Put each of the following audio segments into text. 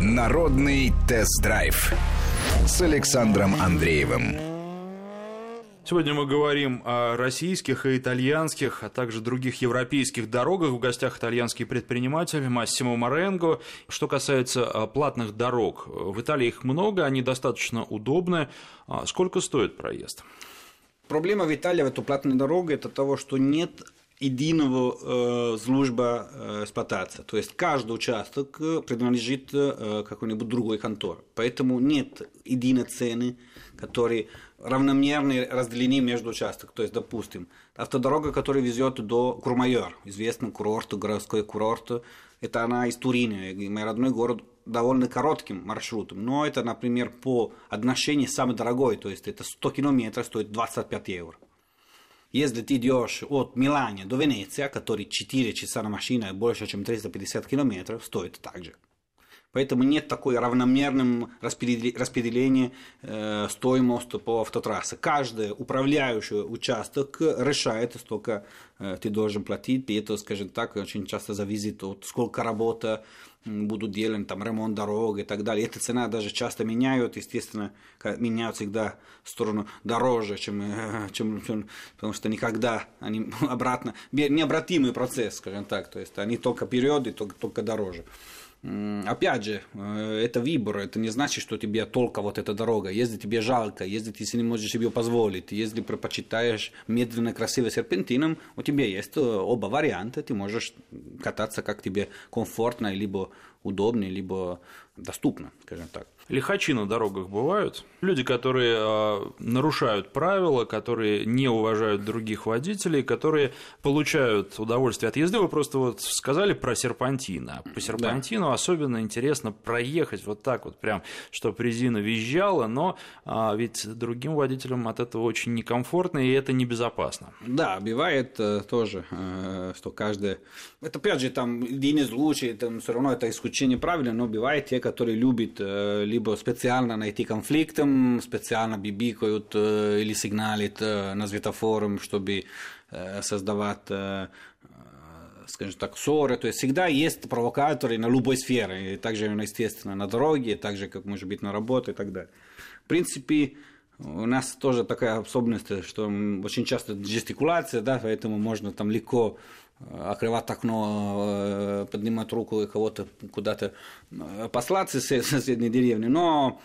Народный тест-драйв с Александром Андреевым. Сегодня мы говорим о российских и итальянских, а также других европейских дорогах. В гостях итальянский предприниматель Массимо Моренго. Что касается а, платных дорог, в Италии их много, они достаточно удобны. А сколько стоит проезд? Проблема в Италии в эту платную дорогу это того, что нет единого э, служба э, эксплуатации. То есть каждый участок э, принадлежит э, какой-нибудь другой конторе. Поэтому нет единой цены, которые равномерные разделены между участками. То есть, допустим, автодорога, которая везет до Курмайор, известный курорт, городской курорт, это она из Турина, мой родной город довольно коротким маршрутом, но это, например, по отношению самый дорогой, то есть это 100 километров стоит 25 евро. Если ты идешь от Милана до Венеции, который 4 часа на машине больше, чем 350 километров, стоит так же. Поэтому нет такой равномерного распределения э, стоимости по автотрассе. Каждый управляющий участок решает, сколько э, ты должен платить. И это, скажем так, очень часто зависит от сколько работы будут делать, там, ремонт дорог и так далее. Эта цена даже часто меняют, естественно, меняют всегда в сторону дороже, чем, э, чем, чем потому что никогда они обратно, необратимый процесс, скажем так, то есть они только вперед и только, только дороже. Опять же, э, это выбор, это не значит, что тебе только вот эта дорога. Если тебе жалко, если ты не можешь себе позволить, если предпочитаешь медленно, красиво серпентином, у тебя есть э, оба варианта, ты можешь кататься как тебе комфортно, либо удобно, либо доступно, скажем так. Лихачи на дорогах бывают. Люди, которые э, нарушают правила, которые не уважают других водителей, которые получают удовольствие от езды. Вы просто вот сказали про серпантин. А по серпантину да. особенно интересно проехать вот так вот прям, чтобы резина визжала, но э, ведь другим водителям от этого очень некомфортно, и это небезопасно. Да, бывает э, тоже, э, что каждый... Это опять же там один из лучших, там все равно это исключение правильно, но бывает те, которые любят э, либо специально найти конфликтом, специально бибикают э, или сигналят э, на светофором, чтобы создавать скажем так, ссоры. То есть всегда есть провокаторы на любой сфере. И также, естественно, на дороге, так же, как может быть на работе и так далее. В принципе, у нас тоже такая особенность, что очень часто жестикуляция, да, поэтому можно там легко открывать окно, поднимать руку и кого-то куда-то послать из соседней деревни, но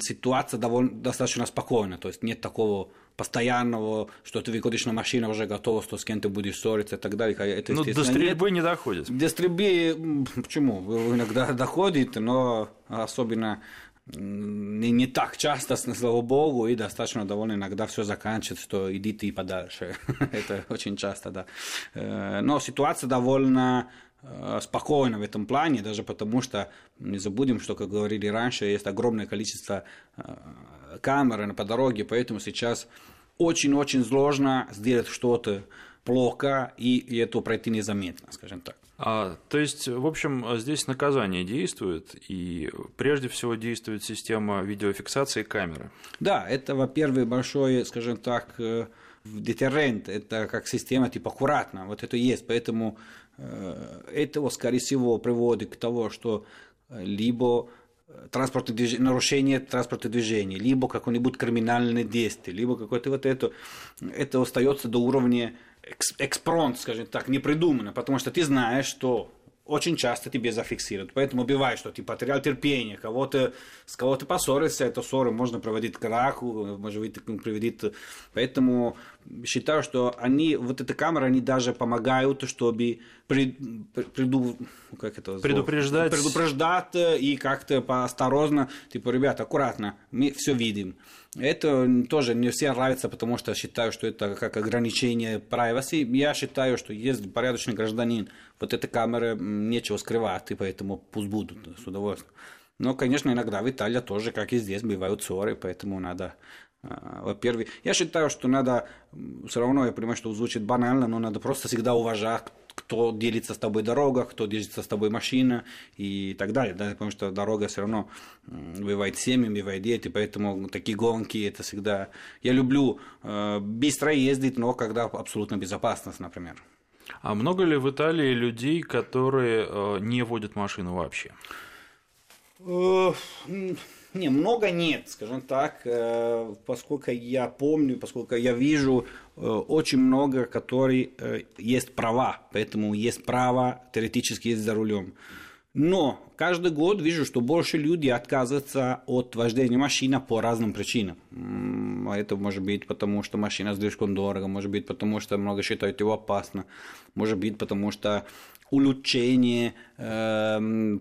ситуация довольно, достаточно спокойная, то есть нет такого постоянного, что ты выходишь на машину, уже готова, что с кем ты будешь ссориться и так далее. Это, ну, до стрельбы нет. не доходит. До стрельбы, почему? Иногда доходит, но особенно не, не так часто, слава богу, и достаточно довольно иногда все заканчивается, что иди ты подальше. Это очень часто, да. Э, но ситуация довольно э, спокойно в этом плане, даже потому что не забудем, что, как говорили раньше, есть огромное количество э, камер по дороге, поэтому сейчас очень-очень сложно сделать что-то плохо и, это пройти незаметно, скажем так. А, то есть, в общем, здесь наказание действует, и прежде всего действует система видеофиксации камеры. Да, это, во-первых, большой, скажем так, э, детеррент, это как система типа аккуратно, вот это есть, поэтому э, этого, скорее всего, приводит к тому, что либо транспортное движение, нарушение транспортного движения, либо какое-нибудь криминальное действие, либо какое-то вот это, это остается до уровня экспронт, скажем так, не придумано, потому что ты знаешь, что очень часто тебе зафиксируют. Поэтому бывает, что ты потерял терпение, кого-то, с кого-то поссорился, это ссоры можно проводить к краху, может быть, приводит. Поэтому считаю, что они, вот эта камера, они даже помогают, чтобы пред, преду, как это, предупреждать. предупреждать и как-то поосторожно, типа, ребята, аккуратно, мы все видим. Это тоже не все нравится, потому что считаю, что это как ограничение privacy. Я считаю, что если порядочный гражданин, вот эта камера нечего скрывать, и поэтому пусть будут с удовольствием. Но, конечно, иногда в Италии тоже, как и здесь, бывают ссоры, поэтому надо во-первых, я считаю, что надо, все равно я понимаю, что звучит банально, но надо просто всегда уважать, кто делится с тобой дорога, кто делится с тобой машина и так далее, да, потому что дорога все равно бывает семьи, бывает дети, поэтому такие гонки, это всегда... Я люблю э, быстро ездить, но когда абсолютно безопасность, например. А много ли в Италии людей, которые э, не водят машину вообще? Э, не, много нет, скажем так, э, поскольку я помню, поскольку я вижу э, очень много, которые есть права, поэтому есть право теоретически ездить за рулем. Но каждый год вижу, что больше людей отказываются от вождения машины по разным причинам. Это может быть потому, что машина слишком дорого, может быть потому, что много считают его опасно, может быть потому, что улучшение э,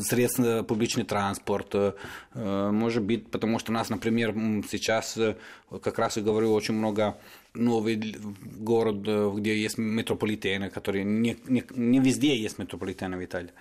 средств публичный транспорт, э, может быть потому, что у нас, например, сейчас, э, как раз и говорю, очень много новый город, э, где есть метрополитены, которые не, не, не везде есть метрополитены в Италии.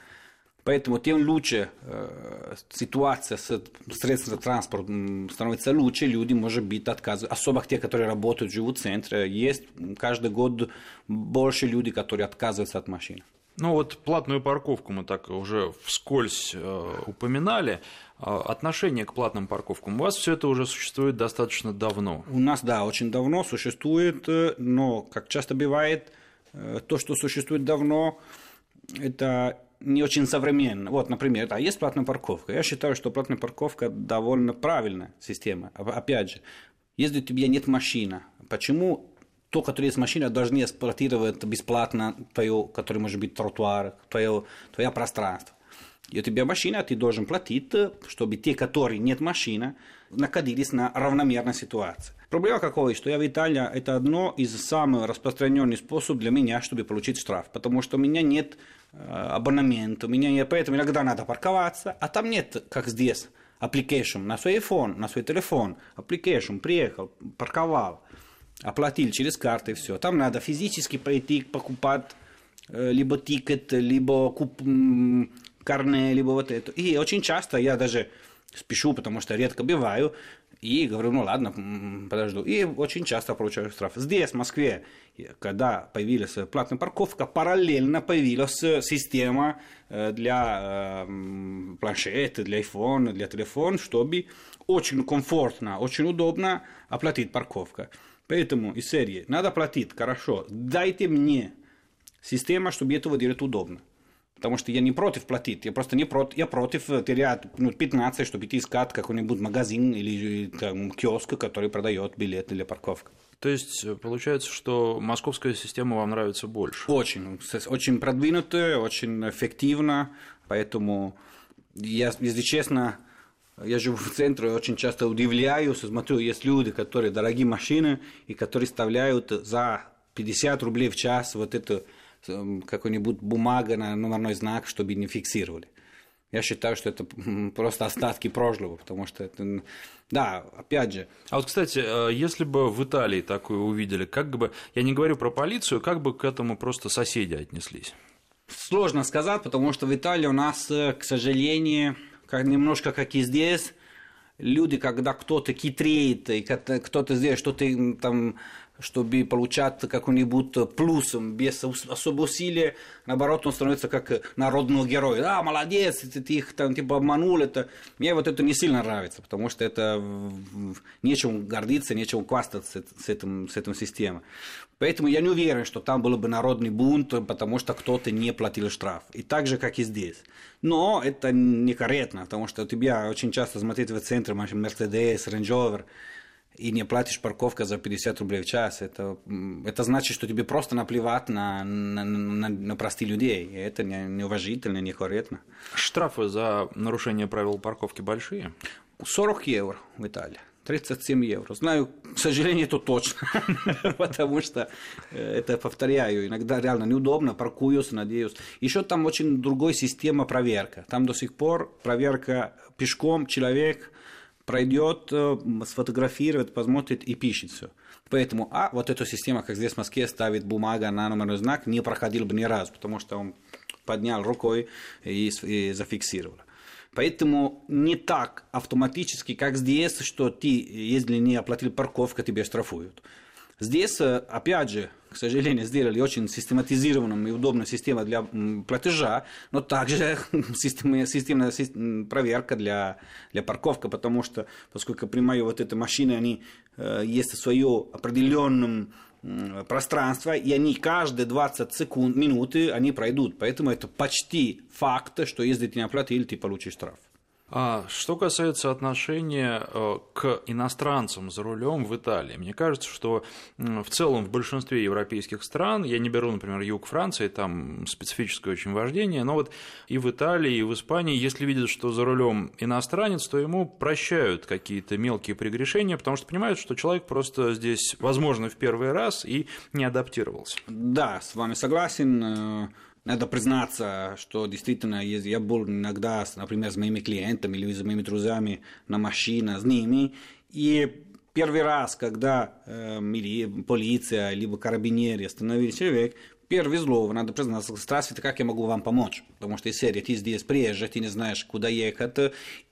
Поэтому тем лучше э, ситуация с средством транспорта становится лучше, люди, может быть, отказывают. Особо те, которые работают, живут в центре. Есть каждый год больше людей, которые отказываются от машины. Ну вот платную парковку мы так уже вскользь э, упоминали. А отношение к платным парковкам у вас все это уже существует достаточно давно. У нас, да, очень давно существует, э, но, как часто бывает, э, то, что существует давно, это не очень современно. Вот, например, да, есть платная парковка. Я считаю, что платная парковка довольно правильная система. Опять же, если у тебя нет машины, почему то, которое есть машина, должны эксплуатировать бесплатно твое, которое может быть тротуар, твое, твое пространство. И у тебя машина, ты должен платить, чтобы те, которые нет машины, находились на равномерной ситуации. Проблема какой, что я в Италии, это одно из самых распространенных способов для меня, чтобы получить штраф, потому что у меня нет Э, абонемент, у меня нет, поэтому иногда надо парковаться, а там нет, как здесь, application на свой iPhone, на свой телефон, application, приехал, парковал, оплатил через карты, все. Там надо физически пойти покупать э, либо тикет, либо куп, карне, либо вот это. И очень часто я даже спешу, потому что редко бываю, и говорю, ну ладно, подожду. И очень часто получаю штраф. Здесь, в Москве, когда появилась платная парковка, параллельно появилась система э, для э, планшета, для iPhone, для телефона, чтобы очень комфортно, очень удобно оплатить парковку. Поэтому из серии надо платить, хорошо, дайте мне систему, чтобы этого делать удобно. Потому что я не против платить, я просто не против, я против терять минут 15, чтобы идти искать какой-нибудь магазин или там, киоск, который продает билеты для парковки. То есть э, получается, что московская система вам нравится больше? Очень, очень продвинутая, очень эффективна, поэтому я, если честно, я живу в центре, очень часто удивляюсь, смотрю, есть люди, которые дорогие машины, и которые вставляют за 50 рублей в час вот эту какой-нибудь бумага на номерной знак, чтобы не фиксировали. Я считаю, что это просто остатки прошлого, потому что это, да, опять же. А вот, кстати, э, если бы в Италии такое увидели, как бы, я не говорю про полицию, как бы к этому просто соседи отнеслись? Сложно сказать, потому что в Италии у нас, э, к сожалению, как, немножко как и здесь, люди, когда кто-то хитреет, и кто-то здесь что-то там чтобы получать какой-нибудь плюс без особого усилия, наоборот, он становится как народный герой. А, молодец, ты, ты их там типа обманул, это... Мне вот это не сильно нравится, потому что это нечем гордиться, нечем хвастаться с этим, с этим системой. Поэтому я не уверен, что там был бы народный бунт, потому что кто-то не платил штраф. И так же, как и здесь. Но это некорректно, потому что у тебя очень часто смотреть в центре Mercedes, Range Rover, и не платишь парковка за 50 рублей в час, это, это значит, что тебе просто наплевать на, на, на, на простых людей. И это не, неуважительно, некорректно. Штрафы за нарушение правил парковки большие? 40 евро в Италии. 37 евро. Знаю, к сожалению, это точно, потому что э, это, повторяю, иногда реально неудобно, паркуюсь, надеюсь. Еще там очень другая система проверка. Там до сих пор проверка пешком человек пройдет, э, сфотографирует, посмотрит и пишет все. Поэтому, а вот эта система, как здесь в Москве, ставит бумага на номерной знак, не проходил бы ни разу, потому что он поднял рукой и, и зафиксировал. Поэтому не так автоматически, как здесь, что ты, если не оплатил парковку, тебе штрафуют. Здесь, э, опять же, к сожалению, сделали очень систематизированную и удобную систему для платежа, но также системная, проверка для, для парковки, потому что, поскольку принимаю вот эти машины, они э, есть свое определенном пространство, и они каждые 20 секунд, минуты они пройдут. Поэтому это почти факт, что если ты не оплатил, ты получишь штраф. А что касается отношения э, к иностранцам за рулем в Италии, мне кажется, что в целом в большинстве европейских стран, я не беру, например, юг Франции, там специфическое очень вождение, но вот и в Италии, и в Испании, если видят, что за рулем иностранец, то ему прощают какие-то мелкие прегрешения, потому что понимают, что человек просто здесь, возможно, в первый раз и не адаптировался. Да, с вами согласен э, надо признаться, что действительно я был иногда, например, с моими клиентами или с моими друзьями на машине, с ними, и первый раз, когда э, полиция, либо карабинеры остановили человек, первый зло, надо признаться, здравствуйте, как я могу вам помочь? Потому что если ты здесь приезжаешь, ты не знаешь, куда ехать,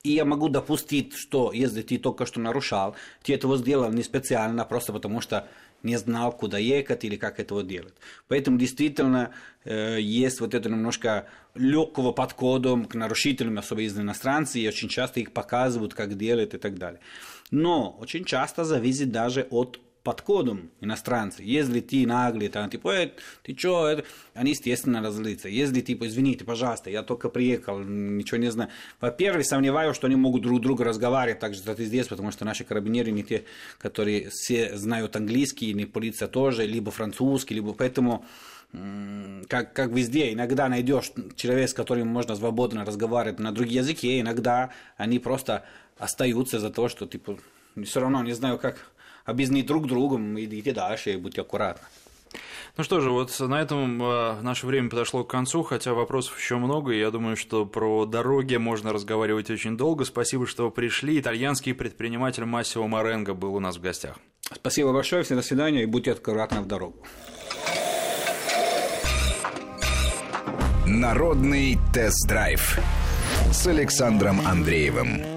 и я могу допустить, что если ты только что нарушал, ты этого сделал не специально, а просто потому что не знал, куда ехать или как этого делать. Поэтому действительно э, есть вот это немножко легкого подхода к нарушителям, особенно из иностранцев, и очень часто их показывают, как делать и так далее. Но очень часто зависит даже от подходом иностранцы. Если ты наглый, там, типа, э, ты чё, это... они, естественно, разлиться. Если, типа, извините, пожалуйста, я только приехал, ничего не знаю. Во-первых, сомневаюсь, что они могут друг друга разговаривать так же, как ты здесь, потому что наши карабинеры не те, которые все знают английский, не полиция тоже, либо французский, либо поэтому как, как везде, иногда найдешь человека, с которым можно свободно разговаривать на другие языке, иногда они просто остаются за то, что типа все равно не знаю, как объяснить друг другу, идите дальше и будьте аккуратны. Ну что же, вот на этом э, наше время подошло к концу, хотя вопросов еще много, и я думаю, что про дороги можно разговаривать очень долго. Спасибо, что пришли. Итальянский предприниматель Массио Маренго был у нас в гостях. Спасибо большое, всем до свидания и будьте аккуратны в дорогу. Народный тест-драйв с Александром Андреевым.